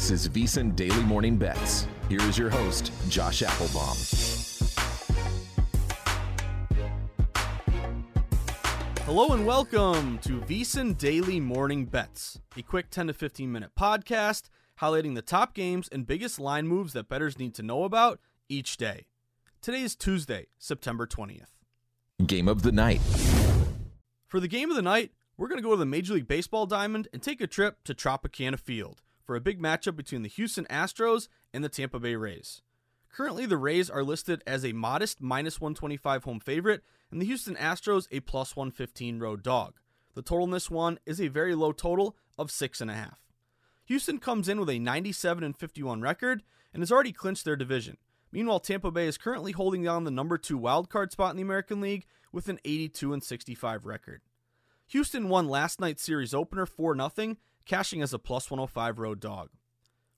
This is VSiN Daily Morning Bets. Here is your host, Josh Applebaum. Hello and welcome to VSiN Daily Morning Bets, a quick 10 to 15 minute podcast highlighting the top games and biggest line moves that bettors need to know about each day. Today is Tuesday, September 20th. Game of the night. For the game of the night, we're going to go to the Major League Baseball diamond and take a trip to Tropicana Field for a big matchup between the Houston Astros and the Tampa Bay Rays. Currently, the Rays are listed as a modest minus 125 home favorite, and the Houston Astros a plus 115 road dog. The total in this one is a very low total of 6.5. Houston comes in with a 97 and 51 record and has already clinched their division, Meanwhile, Tampa Bay is currently holding down the number two wildcard spot in the American League with an 82 and 65 record. Houston won last night's series opener 4 0, cashing as a plus 105 road dog.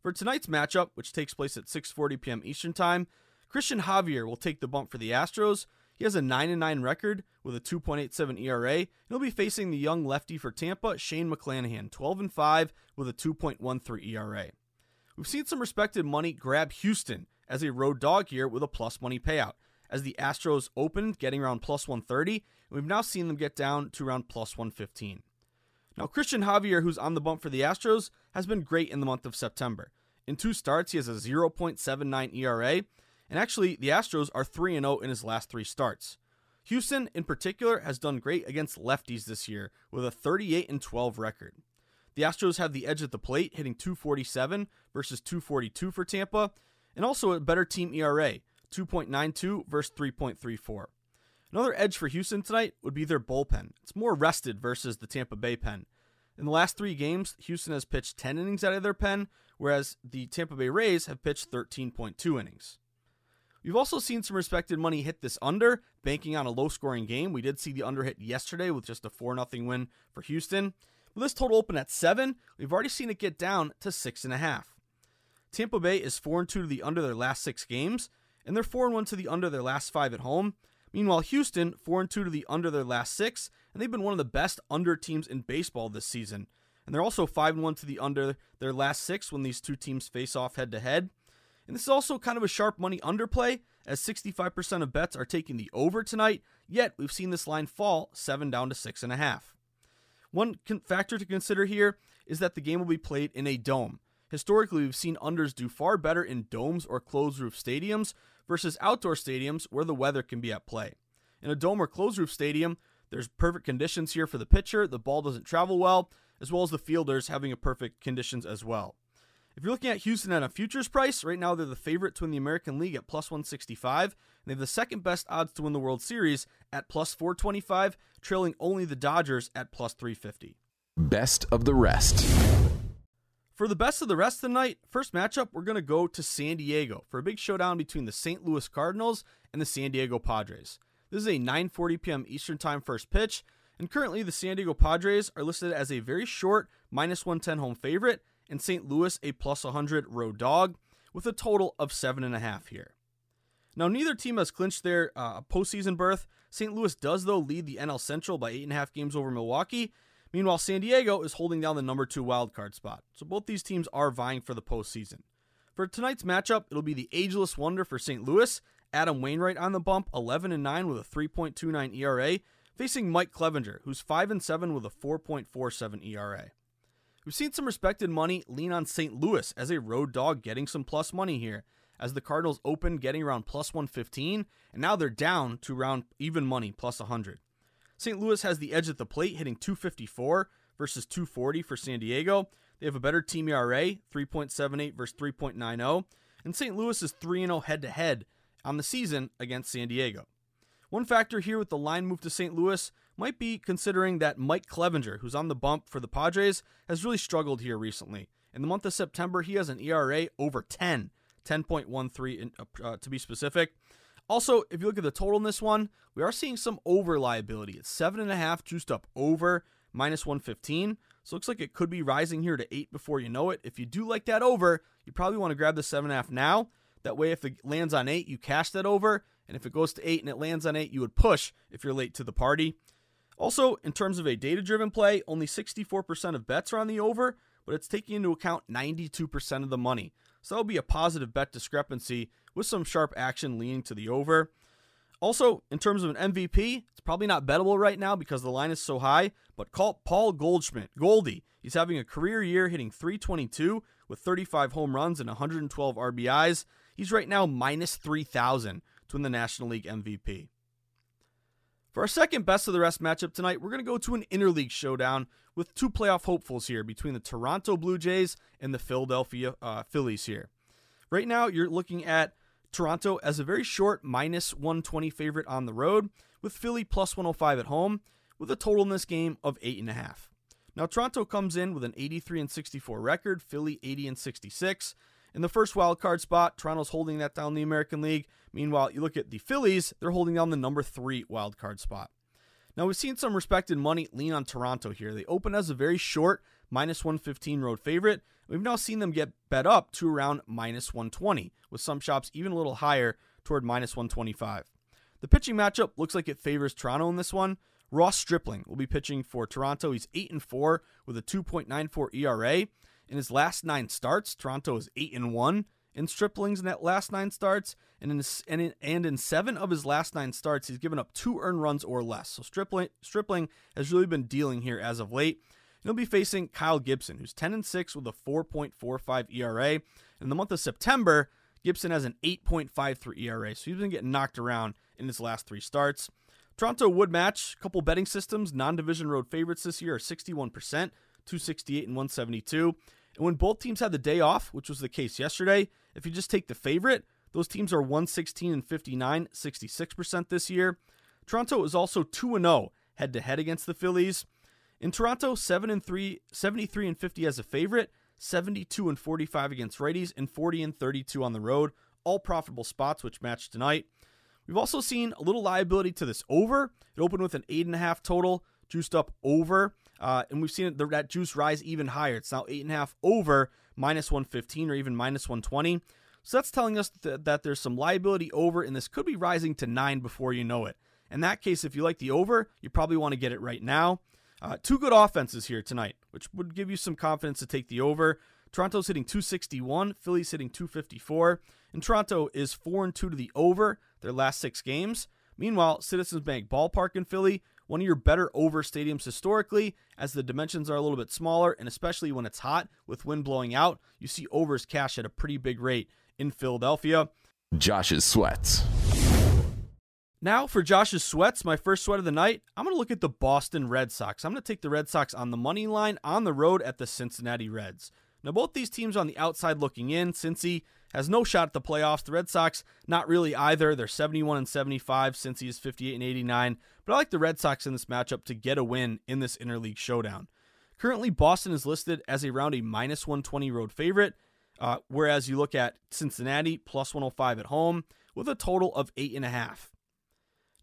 For tonight's matchup, which takes place at 6:40 p.m. Eastern Time, Christian Javier will take the bump for the Astros. He has a 9 9 record with a 2.87 ERA. He'll be facing the young lefty for Tampa, Shane McClanahan, 12 5 with a 2.13 ERA. We've seen some respected money grab Houston as a road dog here with a plus money payout. As the Astros opened, getting around plus 130, and we've now seen them get down to around plus 115. Now, Christian Javier, who's on the bump for the Astros, has been great in the month of September. In two starts, he has a 0.79 ERA, and actually, the Astros are 3 0 in his last three starts. Houston, in particular, has done great against lefties this year with a 38 12 record. The Astros have the edge at the plate, hitting 247 versus 242 for Tampa, and also a better team ERA, 2.92 versus 3.34. Another edge for Houston tonight would be their bullpen. It's more rested versus the Tampa Bay pen. In the last three games, Houston has pitched 10 innings out of their pen, whereas the Tampa Bay Rays have pitched 13.2 innings. We've also seen some respected money hit this under, banking on a low scoring game. We did see the under hit yesterday with just a 4 0 win for Houston. With this total open at 7, we've already seen it get down to 6.5. Tampa Bay is 4 2 to the under their last six games, and they're 4 1 to the under their last five at home. Meanwhile, Houston 4 and 2 to the under their last six, and they've been one of the best under teams in baseball this season. And they're also 5 1 to the under their last six when these two teams face off head to head. And this is also kind of a sharp money underplay, as 65% of bets are taking the over tonight, yet we've seen this line fall 7 down to 6.5. One factor to consider here is that the game will be played in a dome. Historically, we've seen unders do far better in domes or closed roof stadiums versus outdoor stadiums where the weather can be at play. In a dome or closed roof stadium, there's perfect conditions here for the pitcher, the ball doesn't travel well, as well as the fielders having a perfect conditions as well. If you're looking at Houston at a futures price, right now they're the favorite to win the American League at plus 165, and they have the second best odds to win the World Series at plus 425, trailing only the Dodgers at plus 350. Best of the rest. For the best of the rest of the night, first matchup, we're going to go to San Diego for a big showdown between the St. Louis Cardinals and the San Diego Padres. This is a 9:40 p.m. Eastern Time first pitch, and currently the San Diego Padres are listed as a very short minus 110 home favorite and St. Louis a plus 100 road dog with a total of 7.5 here. Now, neither team has clinched their uh, postseason berth. St. Louis does, though, lead the NL Central by 8.5 games over Milwaukee. Meanwhile, San Diego is holding down the number two wildcard spot. So both these teams are vying for the postseason. For tonight's matchup, it'll be the ageless wonder for St. Louis, Adam Wainwright on the bump, 11 and 9 with a 3.29 ERA, facing Mike Clevinger, who's 5 and 7 with a 4.47 ERA. We've seen some respected money lean on St. Louis as a road dog, getting some plus money here. As the Cardinals open, getting around plus 115, and now they're down to around even money, plus 100. St. Louis has the edge at the plate, hitting 254 versus 240 for San Diego. They have a better team ERA, 3.78 versus 3.90, and St. Louis is 3 0 head to head on the season against San Diego. One factor here with the line move to St. Louis might be considering that Mike Clevinger, who's on the bump for the Padres, has really struggled here recently. In the month of September, he has an ERA over 10, 10.13 uh, uh, to be specific. Also, if you look at the total in this one, we are seeing some over liability. It's 7.5 juiced up over minus 115. So it looks like it could be rising here to 8 before you know it. If you do like that over, you probably want to grab the 7.5 now. That way, if it lands on 8, you cash that over. And if it goes to 8 and it lands on 8, you would push if you're late to the party. Also, in terms of a data driven play, only 64% of bets are on the over, but it's taking into account 92% of the money. So that'll be a positive bet discrepancy with some sharp action leaning to the over. Also, in terms of an MVP, it's probably not bettable right now because the line is so high, but call Paul Goldschmidt, Goldie. He's having a career year hitting 322 with 35 home runs and 112 RBIs. He's right now minus 3,000 to win the National League MVP. For our second best of the rest matchup tonight, we're going to go to an interleague showdown with two playoff hopefuls here between the Toronto Blue Jays and the Philadelphia uh, Phillies here. Right now, you're looking at Toronto as a very short minus 120 favorite on the road, with Philly plus 105 at home, with a total in this game of 8.5. Now, Toronto comes in with an 83 and 64 record, Philly 80 and 66. in the first wild card spot. Toronto's holding that down the American League. Meanwhile, you look at the Phillies, they're holding down the number three wild card spot. Now, we've seen some respected money lean on Toronto here. They open as a very short, minus 115 road favorite. We've now seen them get bet up to around minus 120, with some shops even a little higher toward minus 125. The pitching matchup looks like it favors Toronto in this one. Ross Stripling will be pitching for Toronto. He's 8 and 4 with a 2.94 ERA. In his last 9 starts, Toronto is 8 and 1 in Stripling's net last 9 starts, and in and in, and in 7 of his last 9 starts, he's given up 2 earned runs or less. So Stripling Stripling has really been dealing here as of late. He'll be facing Kyle Gibson, who's 10 and 6 with a 4.45 ERA. In the month of September, Gibson has an 8.53 ERA, so he's been getting knocked around in his last three starts. Toronto would match. A couple betting systems, non-division road favorites this year are 61%, 268 and 172. And when both teams had the day off, which was the case yesterday, if you just take the favorite, those teams are 116 and 59, 66% this year. Toronto is also 2 0 head to head against the Phillies. In Toronto, 7 and 3, 73 and 50 as a favorite, 72 and 45 against righties, and 40 and 32 on the road. All profitable spots, which match tonight. We've also seen a little liability to this over. It opened with an 8.5 total, juiced up over. Uh, and we've seen that juice rise even higher. It's now 8.5 over minus 115 or even minus 120. So that's telling us th- that there's some liability over, and this could be rising to 9 before you know it. In that case, if you like the over, you probably want to get it right now. Uh, two good offenses here tonight, which would give you some confidence to take the over. Toronto's hitting 261, Philly's hitting 254, and Toronto is 4 and 2 to the over their last six games. Meanwhile, Citizens Bank Ballpark in Philly, one of your better over stadiums historically, as the dimensions are a little bit smaller, and especially when it's hot with wind blowing out, you see overs cash at a pretty big rate in Philadelphia. Josh's sweats. Now for Josh's sweats, my first sweat of the night, I'm going to look at the Boston Red Sox. I'm going to take the Red Sox on the money line on the road at the Cincinnati Reds. Now, both these teams on the outside looking in. Cincy has no shot at the playoffs. The Red Sox, not really either. They're 71 and 75. Cincy is 58 and 89. But I like the Red Sox in this matchup to get a win in this interleague showdown. Currently, Boston is listed as around a minus 120 road favorite, uh, whereas you look at Cincinnati plus 105 at home with a total of eight and a half.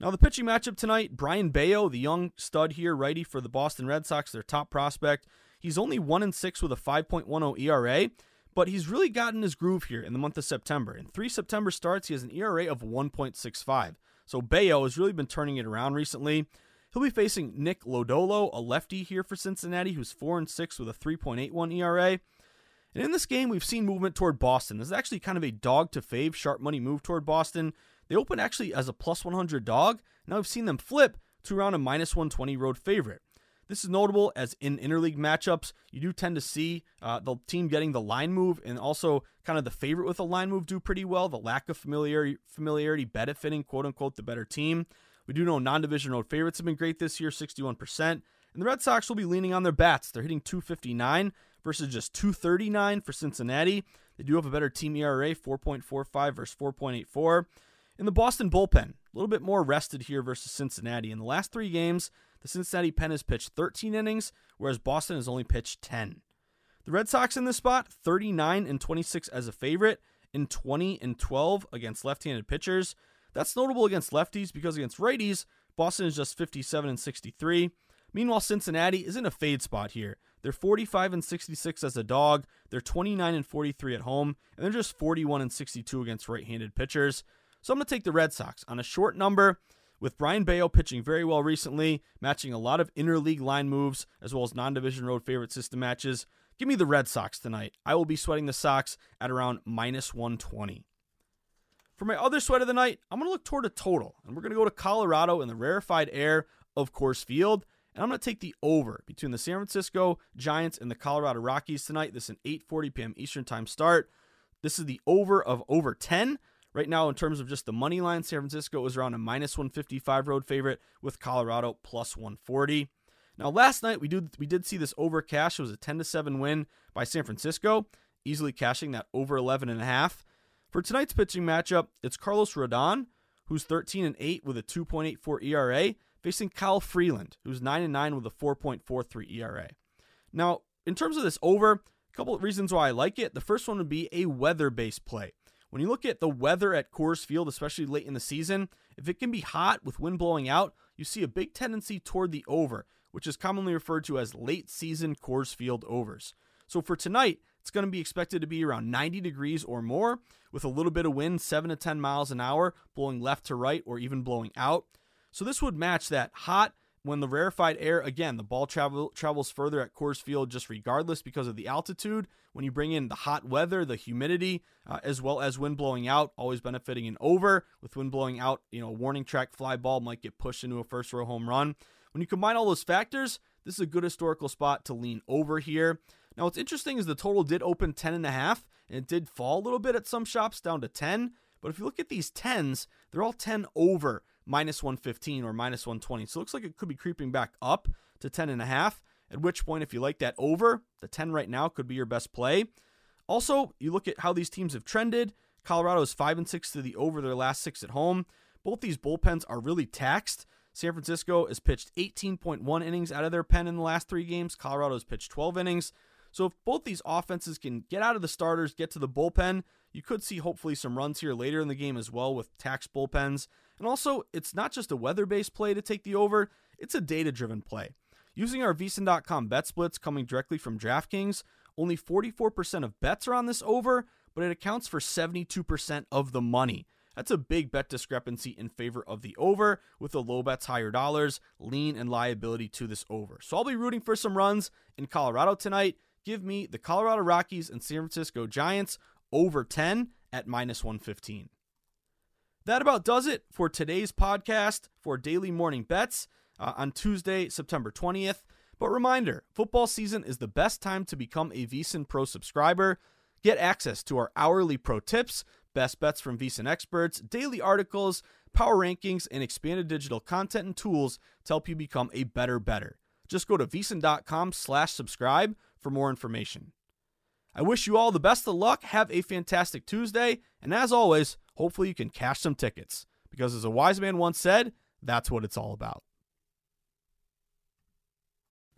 Now, the pitching matchup tonight Brayan Bello, the young stud here, righty for the Boston Red Sox, their top prospect. He's only 1 and 6 with a 5.10 ERA, but he's really gotten his groove here in the month of September. In three September starts, he has an ERA of 1.65. So Bello has really been turning it around recently. He'll be facing Nick Lodolo, a lefty here for Cincinnati, who's 4 and 6 with a 3.81 ERA. And in this game, we've seen movement toward Boston. This is actually kind of a dog to fave, sharp money move toward Boston. They opened actually as a plus 100 dog. Now we've seen them flip to around a minus 120 road favorite. This is notable as in interleague matchups, you do tend to see uh, the team getting the line move and also kind of the favorite with a line move do pretty well. The lack of familiarity, familiarity benefiting, quote unquote, the better team. We do know non division road favorites have been great this year, 61%. And the Red Sox will be leaning on their bats. They're hitting 259 versus just 239 for Cincinnati. They do have a better team ERA, 4.45 versus 4.84. In the Boston bullpen, a little bit more rested here versus Cincinnati. In the last three games, the Cincinnati pen has pitched 13 innings, whereas Boston has only pitched 10. The Red Sox in this spot, 39 and 26 as a favorite, and 20 and 12 against left-handed pitchers. That's notable against lefties because against righties, Boston is just 57 and 63. Meanwhile, Cincinnati is in a fade spot here. They're 45 and 66 as a dog, they're 29 and 43 at home, and they're just 41 and 62 against right-handed pitchers. So I'm going to take the Red Sox on a short number with Brayan Bello pitching very well recently, matching a lot of interleague line moves as well as non-division road favorite system matches. Give me the Red Sox tonight. I will be sweating the Sox at around minus 120. For my other sweat of the night, I'm going to look toward a total, and we're going to go to Colorado in the rarefied air of Coors Field, and I'm going to take the over between the San Francisco Giants and the Colorado Rockies tonight. This is an 8:40 p.m. Eastern Time start. This is the over of over 10. Right now, in terms of just the money line, San Francisco is around a minus 155 road favorite with Colorado plus 140. Now, last night we did we did see this over cash. It was a 10 to 7 win by San Francisco, easily cashing that over 11 and a half. For tonight's pitching matchup, it's Carlos Rodon, who's 13 and 8 with a 2.84 ERA, facing Kyle Freeland, who's 9 and 9 with a 4.43 ERA. Now, in terms of this over, a couple of reasons why I like it. The first one would be a weather based play. When you look at the weather at Coors Field, especially late in the season, if it can be hot with wind blowing out, you see a big tendency toward the over, which is commonly referred to as late season Coors Field overs. So for tonight, it's going to be expected to be around 90 degrees or more, with a little bit of wind, 7 to 10 miles an hour, blowing left to right or even blowing out. So this would match that hot when the rarefied air again the ball travel, travels further at Coors Field just regardless because of the altitude when you bring in the hot weather the humidity uh, as well as wind blowing out always benefiting an over. With wind blowing out you know a warning track fly ball might get pushed into a first row home run. When you combine all those factors this is a good historical spot to lean over here. Now what's interesting is the total did open 10 and a half and it did fall a little bit at some shops down to 10 but if you look at these 10s they're all 10 over minus 115 or minus 120. So it looks like it could be creeping back up to 10 and a half. At which point, if you like that over, the 10 right now could be your best play. Also, you look at how these teams have trended. Colorado is 5 and 6 to the over their last six at home. Both these bullpens are really taxed. San Francisco has pitched 18.1 innings out of their pen in the last three games. Colorado has pitched 12 innings. So if both these offenses can get out of the starters, get to the bullpen, you could see hopefully some runs here later in the game as well with tax bullpens. And also, it's not just a weather based play to take the over, it's a data driven play. Using our VSiN.com bet splits coming directly from DraftKings, only 44% of bets are on this over, but it accounts for 72% of the money. That's a big bet discrepancy in favor of the over, with the low bets higher dollars, lean, and liability to this over. So I'll be rooting for some runs in Colorado tonight. Give me the Colorado Rockies and San Francisco Giants over 10 at minus 115. That about does it for today's podcast for Daily Morning Bets uh, on Tuesday, September 20th. But reminder football season is the best time to become a VSiN Pro subscriber. Get access to our hourly pro tips, best bets from VSiN experts, daily articles, power rankings, and expanded digital content and tools to help you become a better better. Just go to VSiN.com slash subscribe for more information. I wish you all the best of luck. Have a fantastic Tuesday. And as always, hopefully you can cash some tickets. Because as a wise man once said, that's what it's all about.